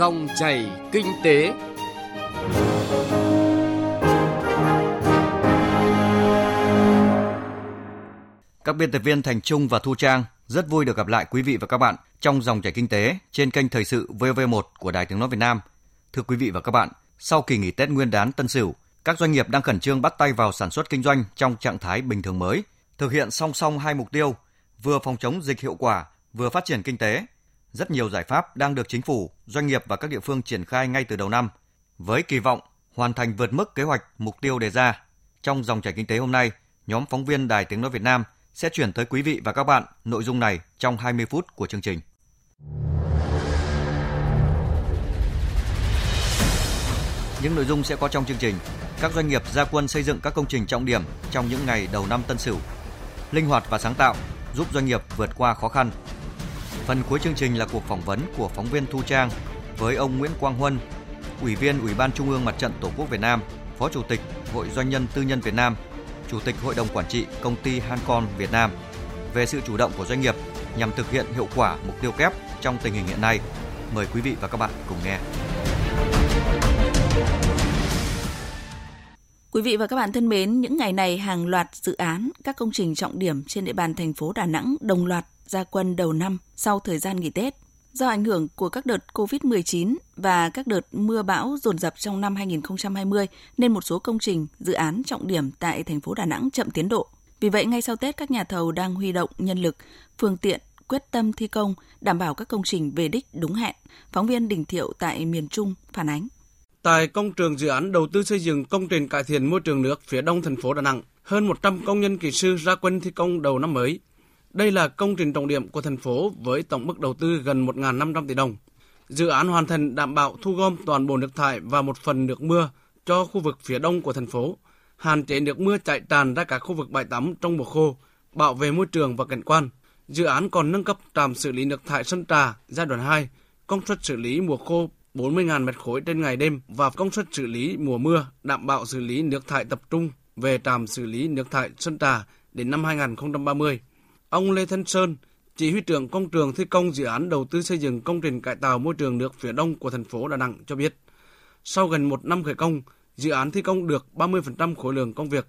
Dòng chảy kinh tế. Các biên tập viên Thành Trung và Thu Trang rất vui được gặp lại quý vị và các bạn trong dòng chảy kinh tế trên kênh Thời sự VV1 của Đài Tiếng nói Việt Nam. Thưa quý vị và các bạn, sau kỳ nghỉ Tết Nguyên đán Tân Sửu, các doanh nghiệp đang khẩn trương bắt tay vào sản xuất kinh doanh trong trạng thái bình thường mới, thực hiện song song hai mục tiêu, vừa phòng chống dịch hiệu quả, vừa phát triển kinh tế. Rất nhiều giải pháp đang được chính phủ, doanh nghiệp và các địa phương triển khai ngay từ đầu năm, với kỳ vọng hoàn thành vượt mức kế hoạch mục tiêu đề ra. Trong dòng chảy kinh tế hôm nay, nhóm phóng viên Đài Tiếng nói Việt Nam sẽ chuyển tới quý vị và các bạn nội dung này trong 20 phút của chương trình. Những nội dung sẽ có trong chương trình các doanh nghiệp gia quân xây dựng các công trình trọng điểm trong những ngày đầu năm Tân Sửu, linh hoạt và sáng tạo giúp doanh nghiệp vượt qua khó khăn. Phần cuối chương trình là cuộc phỏng vấn của phóng viên Thu Trang với ông Nguyễn Quang Huân, Ủy viên Ủy ban Trung ương Mặt trận Tổ quốc Việt Nam, Phó Chủ tịch Hội Doanh nhân Tư nhân Việt Nam, Chủ tịch Hội đồng Quản trị Công ty Hancon Việt Nam về sự chủ động của doanh nghiệp nhằm thực hiện hiệu quả mục tiêu kép trong tình hình hiện nay. Mời quý vị và các bạn cùng nghe. Quý vị và các bạn thân mến, những ngày này hàng loạt dự án, các công trình trọng điểm trên địa bàn thành phố Đà Nẵng đồng loạt ra quân đầu năm sau thời gian nghỉ Tết. Do ảnh hưởng của các đợt COVID-19 và các đợt mưa bão dồn dập trong năm 2020 nên một số công trình, dự án trọng điểm tại thành phố Đà Nẵng chậm tiến độ. Vì vậy, ngay sau Tết các nhà thầu đang huy động nhân lực, phương tiện, quyết tâm thi công, đảm bảo các công trình về đích đúng hẹn. Phóng viên Đình Thiệu tại miền Trung phản ánh. Tại công trường dự án đầu tư xây dựng công trình cải thiện môi trường nước phía đông thành phố Đà Nẵng, hơn 100 công nhân kỹ sư ra quân thi công đầu năm mới. Đây là công trình trọng điểm của thành phố với tổng mức đầu tư gần 1.500 tỷ đồng. Dự án hoàn thành đảm bảo thu gom toàn bộ nước thải và một phần nước mưa cho khu vực phía đông của thành phố, hạn chế nước mưa chảy tràn ra các khu vực bãi tắm trong mùa khô, bảo vệ môi trường và cảnh quan. Dự án còn nâng cấp trạm xử lý nước thải Sơn Trà giai đoạn 2, công suất xử lý mùa khô 40.000 mét khối trên ngày đêm và công suất xử lý mùa mưa đảm bảo xử lý nước thải tập trung về trạm xử lý nước thải Sơn Trà đến năm 2030. Ông Lê Thanh Sơn, chỉ huy trưởng công trường thi công dự án đầu tư xây dựng công trình cải tạo môi trường nước phía đông của thành phố Đà Nẵng cho biết, sau gần một năm khởi công, dự án thi công được 30% khối lượng công việc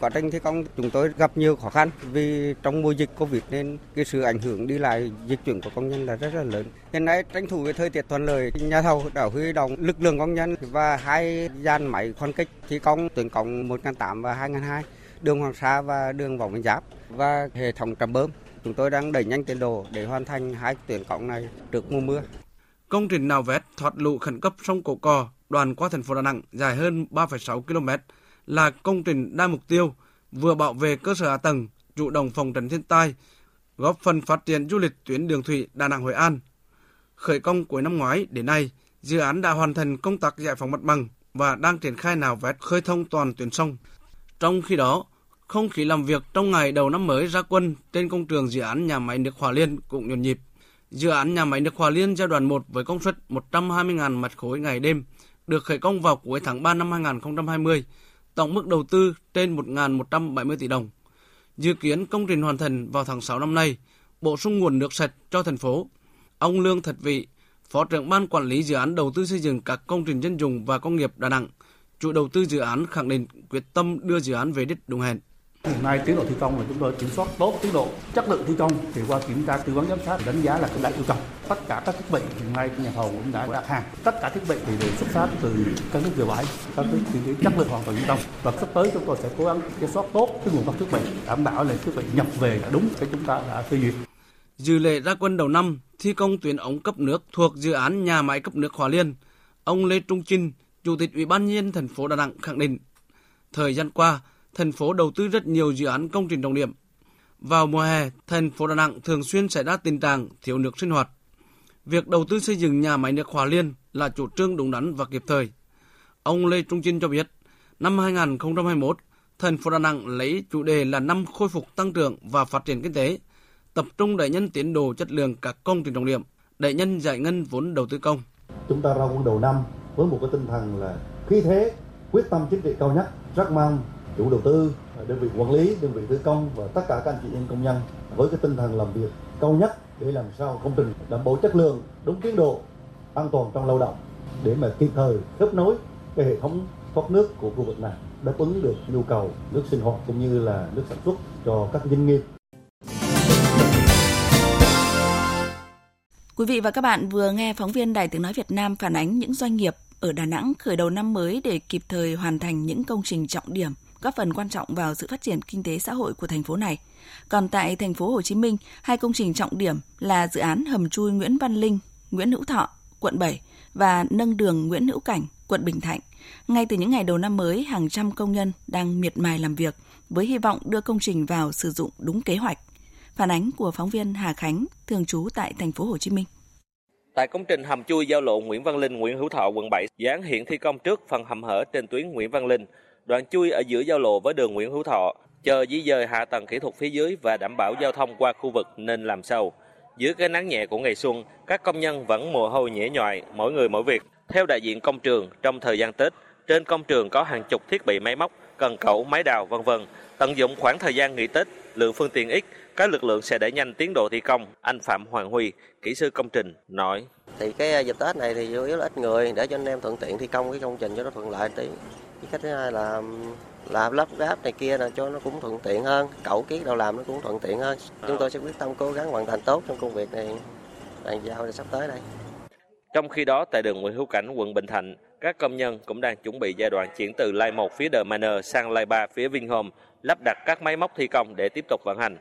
Quá trình thi công chúng tôi gặp nhiều khó khăn vì trong mùa dịch Covid nên cái sự ảnh hưởng đi lại dịch chuyển của công nhân là rất là lớn. Hiện nay tranh thủ cái thời tiết thuận lợi, nhà thầu đã huy động lực lượng công nhân và hai gian máy khoan kích thi công tuyến cổng 1008 và 2002, đường Hoàng Sa và đường Võ Nguyên Giáp và hệ thống trạm bơm. Chúng tôi đang đẩy nhanh tiến độ để hoàn thành hai tuyến cổng này trước mùa mưa. Công trình nào vét thoát lũ khẩn cấp sông Cổ Cò đoạn qua thành phố Đà Nẵng dài hơn 3,6 km là công trình đa mục tiêu, vừa bảo vệ cơ sở hạ tầng, chủ động phòng tránh thiên tai, góp phần phát triển du lịch tuyến đường thủy Đà Nẵng Hội An. Khởi công cuối năm ngoái đến nay, dự án đã hoàn thành công tác giải phóng mặt bằng và đang triển khai nạo vét khơi thông toàn tuyến sông. Trong khi đó, không khí làm việc trong ngày đầu năm mới ra quân trên công trường dự án nhà máy nước Hòa Liên cũng nhộn nhịp. Dự án nhà máy nước Hòa Liên giai đoạn 1 với công suất 120.000 mét khối ngày đêm được khởi công vào cuối tháng 3 năm 2020 tổng mức đầu tư trên 1.170 tỷ đồng. Dự kiến công trình hoàn thành vào tháng 6 năm nay, bổ sung nguồn nước sạch cho thành phố. Ông Lương Thật Vị, Phó trưởng Ban Quản lý Dự án Đầu tư xây dựng các công trình dân dụng và công nghiệp Đà Nẵng, chủ đầu tư dự án khẳng định quyết tâm đưa dự án về đích đúng hẹn. Hiện nay tiến độ thi công là chúng tôi kiểm soát tốt tiến độ, chất lượng thi công thì qua kiểm tra tư vấn giám sát đánh giá là cũng đã yêu cầu. Tất cả các thiết bị hiện nay nhà thầu cũng đã đặt hàng. Tất cả thiết bị thì đều xuất phát từ các nước vừa bãi, các nước thì chất lượng hoàn toàn thi công. Và sắp tới chúng tôi sẽ cố gắng kiểm soát tốt cái nguồn gốc thiết bị, đảm bảo là thiết bị nhập về đúng cái chúng ta đã phê duyệt. Dự lễ ra quân đầu năm thi công tuyến ống cấp nước thuộc dự án nhà máy cấp nước Hòa Liên, ông Lê Trung Trinh, Chủ tịch Ủy ban nhân thành phố Đà Nẵng khẳng định, thời gian qua, thành phố đầu tư rất nhiều dự án công trình trọng điểm. Vào mùa hè, thành phố Đà Nẵng thường xuyên xảy ra tình trạng thiếu nước sinh hoạt. Việc đầu tư xây dựng nhà máy nước Hòa Liên là chủ trương đúng đắn và kịp thời. Ông Lê Trung Chinh cho biết, năm 2021, thành phố Đà Nẵng lấy chủ đề là năm khôi phục tăng trưởng và phát triển kinh tế, tập trung đẩy nhanh tiến độ chất lượng các công trình trọng điểm, đẩy nhanh giải ngân vốn đầu tư công. Chúng ta ra quân đầu năm với một cái tinh thần là khí thế, quyết tâm chính trị cao nhất, rất mong chủ đầu tư, đơn vị quản lý, đơn vị thi công và tất cả các anh chị em công nhân với cái tinh thần làm việc cao nhất để làm sao công trình đảm bảo chất lượng, đúng tiến độ an toàn trong lao động để mà kịp thời khớp nối cái hệ thống thoát nước của khu vực này đáp ứng được nhu cầu nước sinh hoạt cũng như là nước sản xuất cho các doanh nghiệp. Quý vị và các bạn vừa nghe phóng viên Đài Tiếng Nói Việt Nam phản ánh những doanh nghiệp ở Đà Nẵng khởi đầu năm mới để kịp thời hoàn thành những công trình trọng điểm góp phần quan trọng vào sự phát triển kinh tế xã hội của thành phố này. Còn tại thành phố Hồ Chí Minh, hai công trình trọng điểm là dự án hầm chui Nguyễn Văn Linh, Nguyễn Hữu Thọ, quận 7 và nâng đường Nguyễn Hữu Cảnh, quận Bình Thạnh. Ngay từ những ngày đầu năm mới, hàng trăm công nhân đang miệt mài làm việc với hy vọng đưa công trình vào sử dụng đúng kế hoạch. Phản ánh của phóng viên Hà Khánh, thường trú tại thành phố Hồ Chí Minh. Tại công trình hầm chui giao lộ Nguyễn Văn Linh, Nguyễn Hữu Thọ, quận 7, dự án hiện thi công trước phần hầm hở trên tuyến Nguyễn Văn Linh, đoạn chui ở giữa giao lộ với đường Nguyễn Hữu Thọ, chờ di dời hạ tầng kỹ thuật phía dưới và đảm bảo giao thông qua khu vực nên làm sâu. Dưới cái nắng nhẹ của ngày xuân, các công nhân vẫn mồ hôi nhễ nhòi, mỗi người mỗi việc. Theo đại diện công trường, trong thời gian Tết, trên công trường có hàng chục thiết bị máy móc, cần cẩu, máy đào, vân vân. Tận dụng khoảng thời gian nghỉ Tết, lượng phương tiện ít, các lực lượng sẽ đẩy nhanh tiến độ thi công. Anh Phạm Hoàng Huy, kỹ sư công trình, nói. Thì cái dịp Tết này thì chủ yếu là ít người để cho anh em thuận tiện thi công cái công trình cho nó thuận lợi tí. Cái cách thứ hai là làm lắp ráp này kia là cho nó cũng thuận tiện hơn, cẩu kiết đâu làm nó cũng thuận tiện hơn. Chúng tôi sẽ quyết tâm cố gắng hoàn thành tốt trong công việc này bàn giao sắp tới đây. Trong khi đó, tại đường Nguyễn Hữu Cảnh, quận Bình Thạnh, các công nhân cũng đang chuẩn bị giai đoạn chuyển từ Lai 1 phía The Manor sang Lai 3 phía Vinhome, lắp đặt các máy móc thi công để tiếp tục vận hành.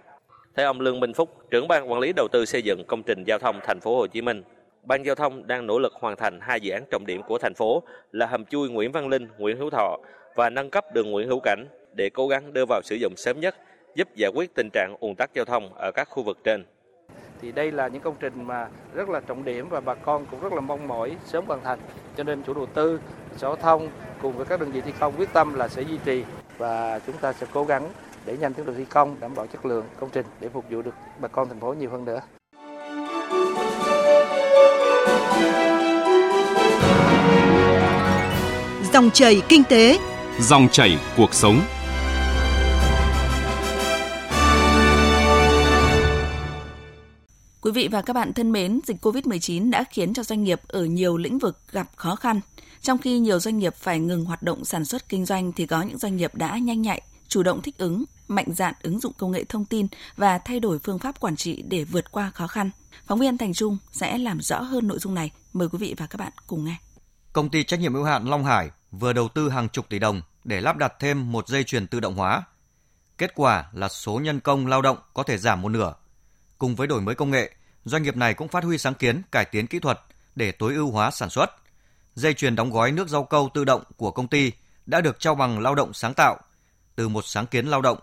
Theo ông Lương Minh Phúc, trưởng ban quản lý đầu tư xây dựng công trình giao thông thành phố Hồ Chí Minh, ban giao thông đang nỗ lực hoàn thành hai dự án trọng điểm của thành phố là hầm chui Nguyễn Văn Linh, Nguyễn Hữu Thọ và nâng cấp đường Nguyễn Hữu Cảnh để cố gắng đưa vào sử dụng sớm nhất, giúp giải quyết tình trạng ùn tắc giao thông ở các khu vực trên. Thì đây là những công trình mà rất là trọng điểm và bà con cũng rất là mong mỏi sớm hoàn thành. Cho nên chủ đầu tư, sở giao thông cùng với các đơn vị thi công quyết tâm là sẽ duy trì và chúng ta sẽ cố gắng để nhanh tiến độ thi công, đảm bảo chất lượng công trình để phục vụ được bà con thành phố nhiều hơn nữa. Dòng chảy kinh tế, dòng chảy cuộc sống. Quý vị và các bạn thân mến, dịch COVID-19 đã khiến cho doanh nghiệp ở nhiều lĩnh vực gặp khó khăn. Trong khi nhiều doanh nghiệp phải ngừng hoạt động sản xuất kinh doanh thì có những doanh nghiệp đã nhanh nhạy, chủ động thích ứng, mạnh dạn ứng dụng công nghệ thông tin và thay đổi phương pháp quản trị để vượt qua khó khăn. Phóng viên Thành Trung sẽ làm rõ hơn nội dung này. Mời quý vị và các bạn cùng nghe. Công ty trách nhiệm hữu hạn Long Hải vừa đầu tư hàng chục tỷ đồng để lắp đặt thêm một dây chuyền tự động hóa. Kết quả là số nhân công lao động có thể giảm một nửa. Cùng với đổi mới công nghệ, doanh nghiệp này cũng phát huy sáng kiến cải tiến kỹ thuật để tối ưu hóa sản xuất. Dây chuyền đóng gói nước rau câu tự động của công ty đã được trao bằng lao động sáng tạo từ một sáng kiến lao động.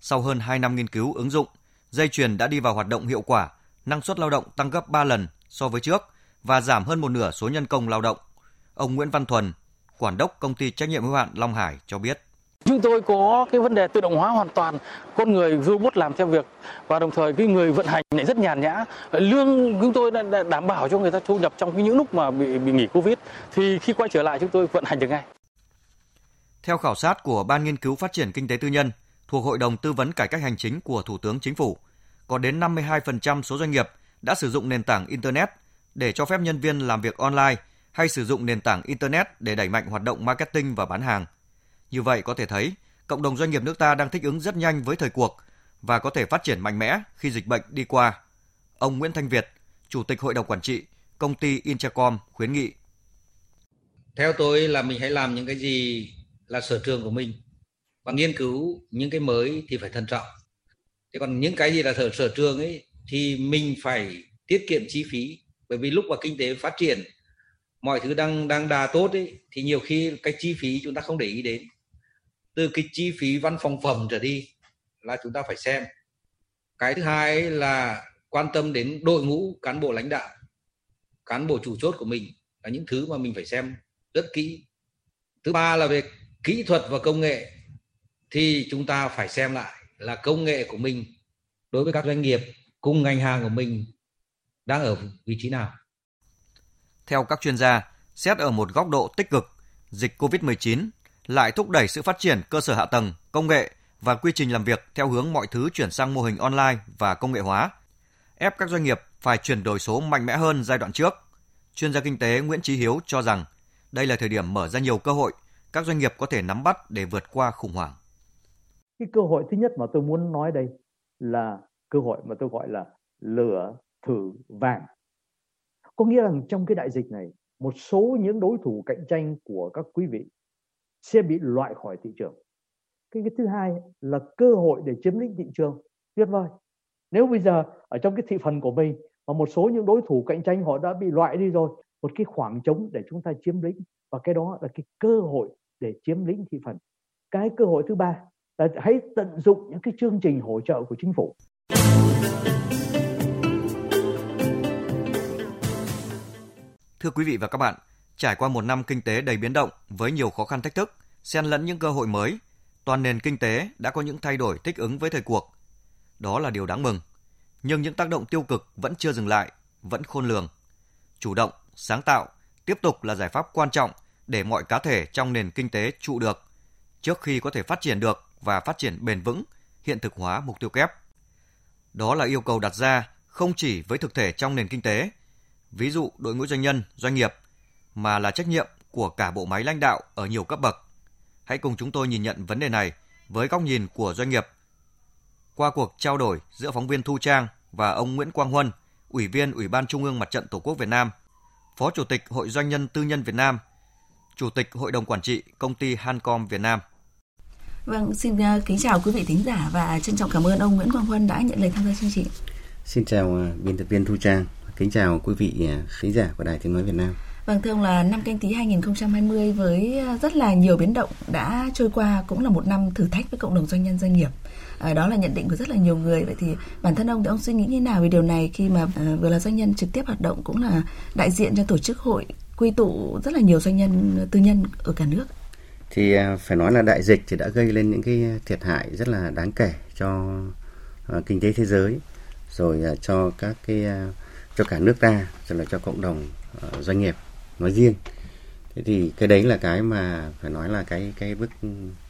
Sau hơn 2 năm nghiên cứu ứng dụng, dây chuyền đã đi vào hoạt động hiệu quả, năng suất lao động tăng gấp 3 lần so với trước và giảm hơn một nửa số nhân công lao động. Ông Nguyễn Văn Thuần, quản đốc công ty trách nhiệm hữu hạn Long Hải cho biết. Chúng tôi có cái vấn đề tự động hóa hoàn toàn, con người robot làm theo việc và đồng thời cái người vận hành lại rất nhàn nhã. Lương chúng tôi đã đảm bảo cho người ta thu nhập trong những lúc mà bị bị nghỉ Covid thì khi quay trở lại chúng tôi vận hành được ngay. Theo khảo sát của Ban Nghiên cứu Phát triển Kinh tế Tư nhân thuộc Hội đồng Tư vấn Cải cách Hành chính của Thủ tướng Chính phủ, có đến 52% số doanh nghiệp đã sử dụng nền tảng Internet để cho phép nhân viên làm việc online hay sử dụng nền tảng Internet để đẩy mạnh hoạt động marketing và bán hàng. Như vậy có thể thấy, cộng đồng doanh nghiệp nước ta đang thích ứng rất nhanh với thời cuộc và có thể phát triển mạnh mẽ khi dịch bệnh đi qua. Ông Nguyễn Thanh Việt, Chủ tịch Hội đồng Quản trị, công ty Intercom khuyến nghị. Theo tôi là mình hãy làm những cái gì là sở trường của mình và nghiên cứu những cái mới thì phải thận trọng. Thế còn những cái gì là sở sở trường ấy thì mình phải tiết kiệm chi phí bởi vì lúc mà kinh tế phát triển mọi thứ đang đang đà tốt ấy, thì nhiều khi cái chi phí chúng ta không để ý đến. Từ cái chi phí văn phòng phẩm trở đi là chúng ta phải xem. Cái thứ hai là quan tâm đến đội ngũ cán bộ lãnh đạo, cán bộ chủ chốt của mình là những thứ mà mình phải xem rất kỹ. Thứ ba là về kỹ thuật và công nghệ thì chúng ta phải xem lại là công nghệ của mình đối với các doanh nghiệp cùng ngành hàng của mình đang ở vị trí nào theo các chuyên gia, xét ở một góc độ tích cực, dịch COVID-19 lại thúc đẩy sự phát triển cơ sở hạ tầng, công nghệ và quy trình làm việc theo hướng mọi thứ chuyển sang mô hình online và công nghệ hóa, ép các doanh nghiệp phải chuyển đổi số mạnh mẽ hơn giai đoạn trước. chuyên gia kinh tế Nguyễn Chí Hiếu cho rằng đây là thời điểm mở ra nhiều cơ hội các doanh nghiệp có thể nắm bắt để vượt qua khủng hoảng. Cái cơ hội thứ nhất mà tôi muốn nói đây là cơ hội mà tôi gọi là lửa thử vàng. Có nghĩa rằng trong cái đại dịch này, một số những đối thủ cạnh tranh của các quý vị sẽ bị loại khỏi thị trường. Cái, cái thứ hai là cơ hội để chiếm lĩnh thị trường. Tuyệt vời. Nếu bây giờ ở trong cái thị phần của mình mà một số những đối thủ cạnh tranh họ đã bị loại đi rồi, một cái khoảng trống để chúng ta chiếm lĩnh và cái đó là cái cơ hội để chiếm lĩnh thị phần. Cái cơ hội thứ ba là hãy tận dụng những cái chương trình hỗ trợ của chính phủ. Thưa quý vị và các bạn, trải qua một năm kinh tế đầy biến động với nhiều khó khăn thách thức, xen lẫn những cơ hội mới, toàn nền kinh tế đã có những thay đổi thích ứng với thời cuộc. Đó là điều đáng mừng. Nhưng những tác động tiêu cực vẫn chưa dừng lại, vẫn khôn lường. Chủ động, sáng tạo tiếp tục là giải pháp quan trọng để mọi cá thể trong nền kinh tế trụ được trước khi có thể phát triển được và phát triển bền vững, hiện thực hóa mục tiêu kép. Đó là yêu cầu đặt ra không chỉ với thực thể trong nền kinh tế, ví dụ đội ngũ doanh nhân, doanh nghiệp, mà là trách nhiệm của cả bộ máy lãnh đạo ở nhiều cấp bậc. Hãy cùng chúng tôi nhìn nhận vấn đề này với góc nhìn của doanh nghiệp. Qua cuộc trao đổi giữa phóng viên Thu Trang và ông Nguyễn Quang Huân, Ủy viên Ủy ban Trung ương Mặt trận Tổ quốc Việt Nam, Phó Chủ tịch Hội Doanh nhân Tư nhân Việt Nam, Chủ tịch Hội đồng Quản trị Công ty Hancom Việt Nam. Vâng, xin uh, kính chào quý vị thính giả và trân trọng cảm ơn ông Nguyễn Quang Huân đã nhận lời tham gia chương trình. Xin chào uh, biên tập viên Thu Trang, kính chào quý vị uh, khán giả của Đài Tiếng Nói Việt Nam. Vâng thưa ông là năm canh tí 2020 với rất là nhiều biến động đã trôi qua cũng là một năm thử thách với cộng đồng doanh nhân doanh nghiệp. À, đó là nhận định của rất là nhiều người. Vậy thì bản thân ông thì ông suy nghĩ như nào về điều này khi mà à, vừa là doanh nhân trực tiếp hoạt động cũng là đại diện cho tổ chức hội quy tụ rất là nhiều doanh nhân tư nhân ở cả nước? Thì à, phải nói là đại dịch thì đã gây lên những cái thiệt hại rất là đáng kể cho kinh tế thế giới rồi cho các cái cho cả nước ta rồi là cho cộng đồng uh, doanh nghiệp nói riêng. Thế thì cái đấy là cái mà phải nói là cái cái bức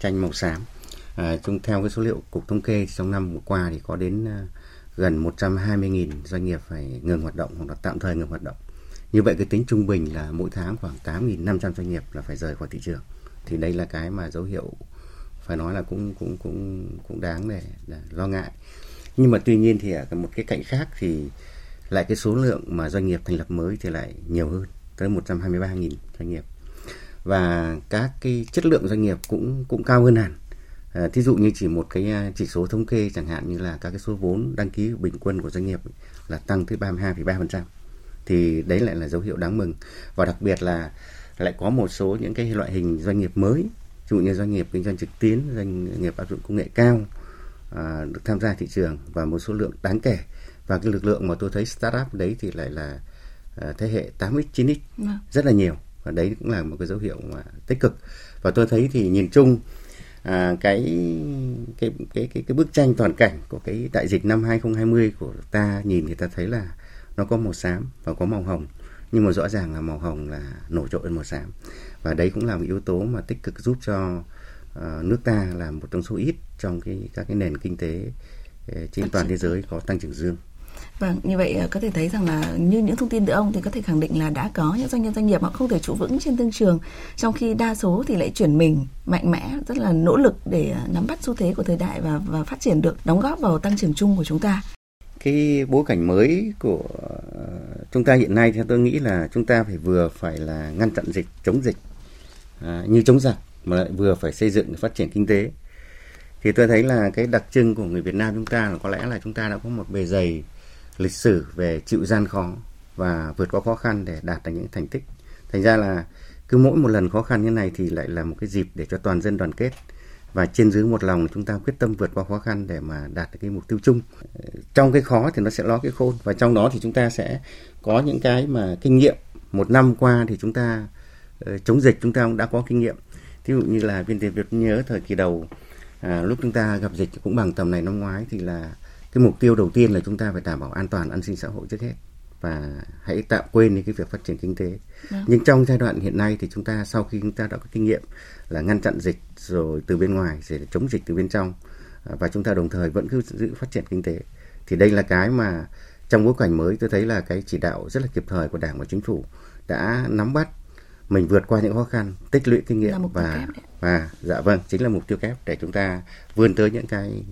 tranh màu xám. À, chung theo cái số liệu cục thống kê trong năm vừa qua thì có đến uh, gần 120.000 doanh nghiệp phải ngừng hoạt động hoặc là tạm thời ngừng hoạt động. Như vậy cái tính trung bình là mỗi tháng khoảng 8.500 doanh nghiệp là phải rời khỏi thị trường. Thì đây là cái mà dấu hiệu phải nói là cũng cũng cũng cũng đáng để, để lo ngại. Nhưng mà tuy nhiên thì ở một cái cạnh khác thì lại cái số lượng mà doanh nghiệp thành lập mới thì lại nhiều hơn tới 123.000 doanh nghiệp. Và các cái chất lượng doanh nghiệp cũng cũng cao hơn hẳn. À, thí dụ như chỉ một cái à, chỉ số thống kê chẳng hạn như là các cái số vốn đăng ký bình quân của doanh nghiệp là tăng tới 32,3% thì đấy lại là dấu hiệu đáng mừng. Và đặc biệt là lại có một số những cái loại hình doanh nghiệp mới ví dụ như doanh nghiệp kinh doanh trực tuyến doanh nghiệp áp dụng công nghệ cao à, được tham gia thị trường và một số lượng đáng kể và cái lực lượng mà tôi thấy startup đấy thì lại là à, thế hệ 8x 9x vâng. rất là nhiều. Và đấy cũng là một cái dấu hiệu mà tích cực. Và tôi thấy thì nhìn chung à, cái, cái cái cái cái bức tranh toàn cảnh của cái đại dịch năm 2020 của ta nhìn thì ta thấy là nó có màu xám và có màu hồng. Nhưng mà rõ ràng là màu hồng là nổi trội hơn màu xám. Và đấy cũng là một yếu tố mà tích cực giúp cho uh, nước ta là một trong số ít trong cái các cái nền kinh tế uh, trên toàn thế giới có tăng trưởng dương. Vâng, như vậy ờ, có thể thấy rằng là như những thông tin từ ông thì có thể khẳng định là đã có những doanh nhân doanh nghiệp họ không thể trụ vững trên thương trường, trong khi đa số thì lại chuyển mình mạnh mẽ, rất là nỗ lực để ờ, nắm bắt xu thế của thời đại và và phát triển được, đóng góp vào tăng trưởng chung của chúng ta. Cái bối cảnh mới của ờ, chúng ta hiện nay theo tôi nghĩ là chúng ta phải vừa phải là ngăn chặn dịch chống dịch à, như chống giặc mà lại vừa phải xây dựng phát triển kinh tế. Thì tôi thấy là cái đặc trưng của người Việt Nam chúng ta là có lẽ là chúng ta đã có một bề dày lịch sử về chịu gian khó và vượt qua khó khăn để đạt được những thành tích. Thành ra là cứ mỗi một lần khó khăn như này thì lại là một cái dịp để cho toàn dân đoàn kết. Và trên dưới một lòng chúng ta quyết tâm vượt qua khó khăn để mà đạt được cái mục tiêu chung. Trong cái khó thì nó sẽ ló cái khôn và trong đó thì chúng ta sẽ có những cái mà kinh nghiệm. Một năm qua thì chúng ta ờ, chống dịch chúng ta cũng đã có kinh nghiệm. Thí dụ như là viên tiền việt nhớ thời kỳ đầu à, lúc chúng ta gặp dịch cũng bằng tầm này năm ngoái thì là cái mục tiêu đầu tiên là chúng ta phải đảm bảo an toàn an sinh xã hội trước hết và hãy tạm quên đi cái việc phát triển kinh tế. Vâng. Nhưng trong giai đoạn hiện nay thì chúng ta sau khi chúng ta đã có kinh nghiệm là ngăn chặn dịch rồi từ bên ngoài để chống dịch từ bên trong và chúng ta đồng thời vẫn cứ giữ phát triển kinh tế thì đây là cái mà trong bối cảnh mới tôi thấy là cái chỉ đạo rất là kịp thời của Đảng và Chính phủ đã nắm bắt mình vượt qua những khó khăn, tích lũy kinh nghiệm và và dạ vâng chính là mục tiêu kép để chúng ta vươn tới những cái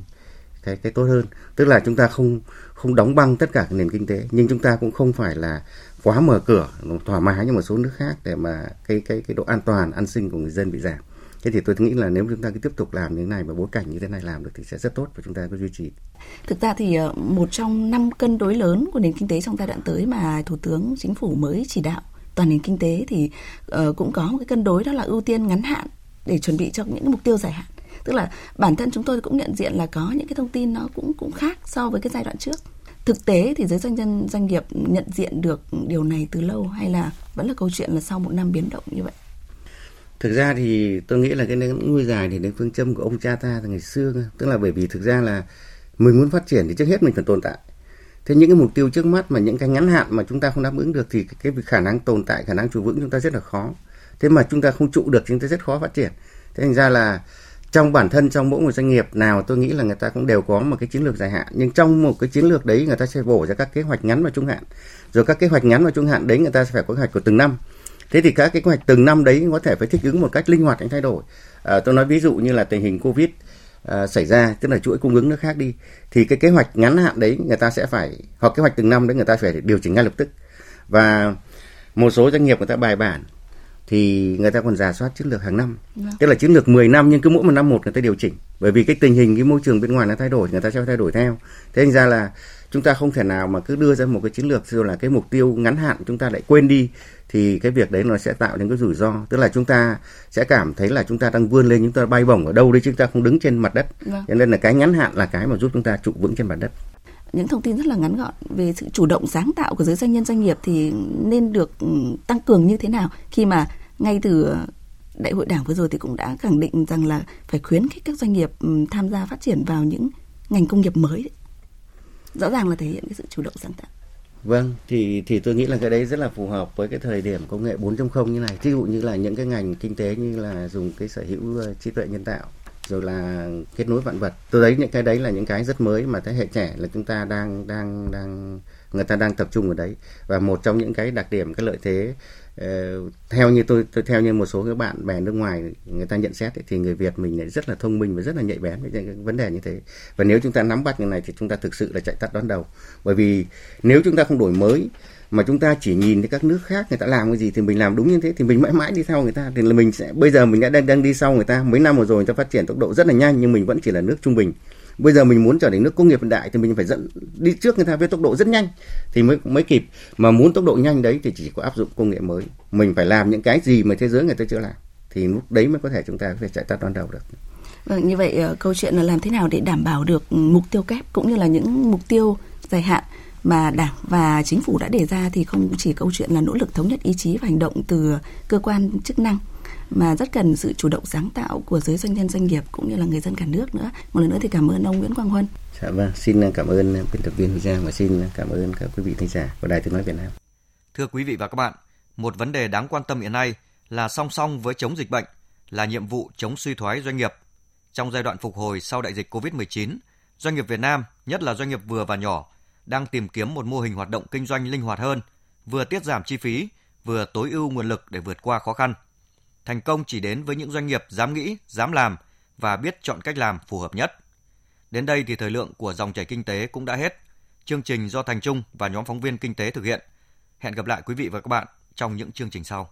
cái cái tốt hơn. Tức là chúng ta không không đóng băng tất cả nền kinh tế, nhưng chúng ta cũng không phải là quá mở cửa, thoải mái như một số nước khác để mà cái cái cái độ an toàn, an sinh của người dân bị giảm. Thế thì tôi nghĩ là nếu chúng ta cứ tiếp tục làm như thế này và bối cảnh như thế này làm được thì sẽ rất tốt và chúng ta có duy trì. Thực ra thì ờ, một trong năm cân đối lớn của nền kinh tế trong giai đoạn tới mà thủ tướng chính phủ mới chỉ đạo toàn nền kinh tế thì ờ, cũng có một cái cân đối đó là ưu tiên ngắn hạn để chuẩn bị cho những mục tiêu dài hạn tức là bản thân chúng tôi cũng nhận diện là có những cái thông tin nó cũng cũng khác so với cái giai đoạn trước. Thực tế thì giới doanh nhân, doanh nghiệp nhận diện được điều này từ lâu hay là vẫn là câu chuyện là sau một năm biến động như vậy? Thực ra thì tôi nghĩ là cái nuôi dài thì đến phương châm của ông cha ta từ ngày xưa tức là bởi vì thực ra là mình muốn phát triển thì trước hết mình phải tồn tại. Thế những cái mục tiêu trước mắt mà những cái ngắn hạn mà chúng ta không đáp ứng được thì cái khả năng tồn tại, khả năng trụ vững chúng ta rất là khó. Thế mà chúng ta không trụ được chúng ta rất khó phát triển. Thế thành ra là trong bản thân trong mỗi một doanh nghiệp nào tôi nghĩ là người ta cũng đều có một cái chiến lược dài hạn. Nhưng trong một cái chiến lược đấy người ta sẽ bổ ra các kế hoạch ngắn và trung hạn. Rồi các kế hoạch ngắn và trung hạn đấy người ta sẽ phải có kế hoạch của từng năm. Thế thì các cái kế hoạch từng năm đấy có thể phải thích ứng một cách linh hoạt để thay đổi. À, tôi nói ví dụ như là tình hình covid à, xảy ra tức là chuỗi cung ứng nó khác đi thì cái kế hoạch ngắn hạn đấy người ta sẽ phải hoặc kế hoạch từng năm đấy người ta phải điều chỉnh ngay lập tức. Và một số doanh nghiệp người ta bài bản thì người ta còn giả soát chiến lược hàng năm. Vâng. tức là chiến lược 10 năm nhưng cứ mỗi một năm một người ta điều chỉnh. Bởi vì cái tình hình cái môi trường bên ngoài nó thay đổi người ta sẽ thay đổi theo. Thế nên ra là chúng ta không thể nào mà cứ đưa ra một cái chiến lược rồi là cái mục tiêu ngắn hạn chúng ta lại quên đi thì cái việc đấy nó sẽ tạo nên cái rủi ro. Tức là chúng ta sẽ cảm thấy là chúng ta đang vươn lên chúng ta bay bổng ở đâu đấy chúng ta không đứng trên mặt đất. Vâng. cho nên là cái ngắn hạn là cái mà giúp chúng ta trụ vững trên mặt đất. Những thông tin rất là ngắn gọn về sự chủ động sáng tạo của giới doanh nhân doanh nghiệp thì nên được ừ, tăng cường như thế nào khi mà ngay từ ờ, đại hội đảng vừa rồi thì cũng đã khẳng định rằng là phải khuyến khích các doanh nghiệp tham gia phát triển vào những ngành công nghiệp mới rõ ràng là thể hiện cái sự chủ động sáng tạo Vâng, thì thì tôi nghĩ là cái đấy rất là phù hợp với cái thời điểm công nghệ 4.0 như này. Ví dụ như là những cái ngành kinh tế như là dùng cái sở hữu trí tuệ nhân tạo rồi là kết nối vạn vật. Tôi thấy những cái đấy là những cái rất mới mà thế hệ trẻ là chúng ta đang đang đang người ta đang tập trung ở đấy và một trong những cái đặc điểm cái lợi thế Ờ, theo như tôi, tôi theo như một số các bạn bè nước ngoài người ta nhận xét ấy, thì người Việt mình lại rất là thông minh và rất là nhạy bén với những vấn đề như thế. Và nếu chúng ta nắm bắt như này thì chúng ta thực sự là chạy tắt đón đầu. Bởi vì nếu chúng ta không đổi mới mà chúng ta chỉ nhìn thấy các nước khác người ta làm cái gì thì mình làm đúng như thế thì mình mãi mãi đi sau người ta. Thì là mình sẽ bây giờ mình đã đang đang đi sau người ta mấy năm vừa rồi người ta phát triển tốc độ rất là nhanh nhưng mình vẫn chỉ là nước trung bình. Bây giờ mình muốn trở thành nước công nghiệp hiện đại thì mình phải dẫn đi trước người ta với tốc độ rất nhanh thì mới mới kịp. Mà muốn tốc độ nhanh đấy thì chỉ có áp dụng công nghệ mới. Mình phải làm những cái gì mà thế giới người ta chưa làm thì lúc đấy mới có thể chúng ta có thể chạy tắt đón đầu được. Vâng, như vậy ờ, câu chuyện là làm thế nào để đảm bảo được mục tiêu kép cũng như là những mục tiêu dài hạn? Mà Đảng và Chính phủ đã đề ra thì không chỉ câu chuyện là nỗ lực thống nhất ý chí và hành động từ cơ quan chức năng mà rất cần sự chủ động sáng tạo của giới doanh nhân doanh nghiệp cũng như là người dân cả nước nữa. Một lần nữa thì cảm ơn ông Nguyễn Quang Huân. Dạ vâng, xin cảm ơn biên tập viên Huy Giang và xin cảm ơn các quý vị thính giả của Đài Tiếng nói Việt Nam. Thưa quý vị và các bạn, một vấn đề đáng quan tâm hiện nay là song song với chống dịch bệnh là nhiệm vụ chống suy thoái doanh nghiệp. Trong giai đoạn phục hồi sau đại dịch COVID-19, doanh nghiệp Việt Nam, nhất là doanh nghiệp vừa và nhỏ, đang tìm kiếm một mô hình hoạt động kinh doanh linh hoạt hơn, vừa tiết giảm chi phí, vừa tối ưu nguồn lực để vượt qua khó khăn. Thành công chỉ đến với những doanh nghiệp dám nghĩ, dám làm và biết chọn cách làm phù hợp nhất. Đến đây thì thời lượng của dòng chảy kinh tế cũng đã hết. Chương trình do Thành Trung và nhóm phóng viên kinh tế thực hiện. Hẹn gặp lại quý vị và các bạn trong những chương trình sau.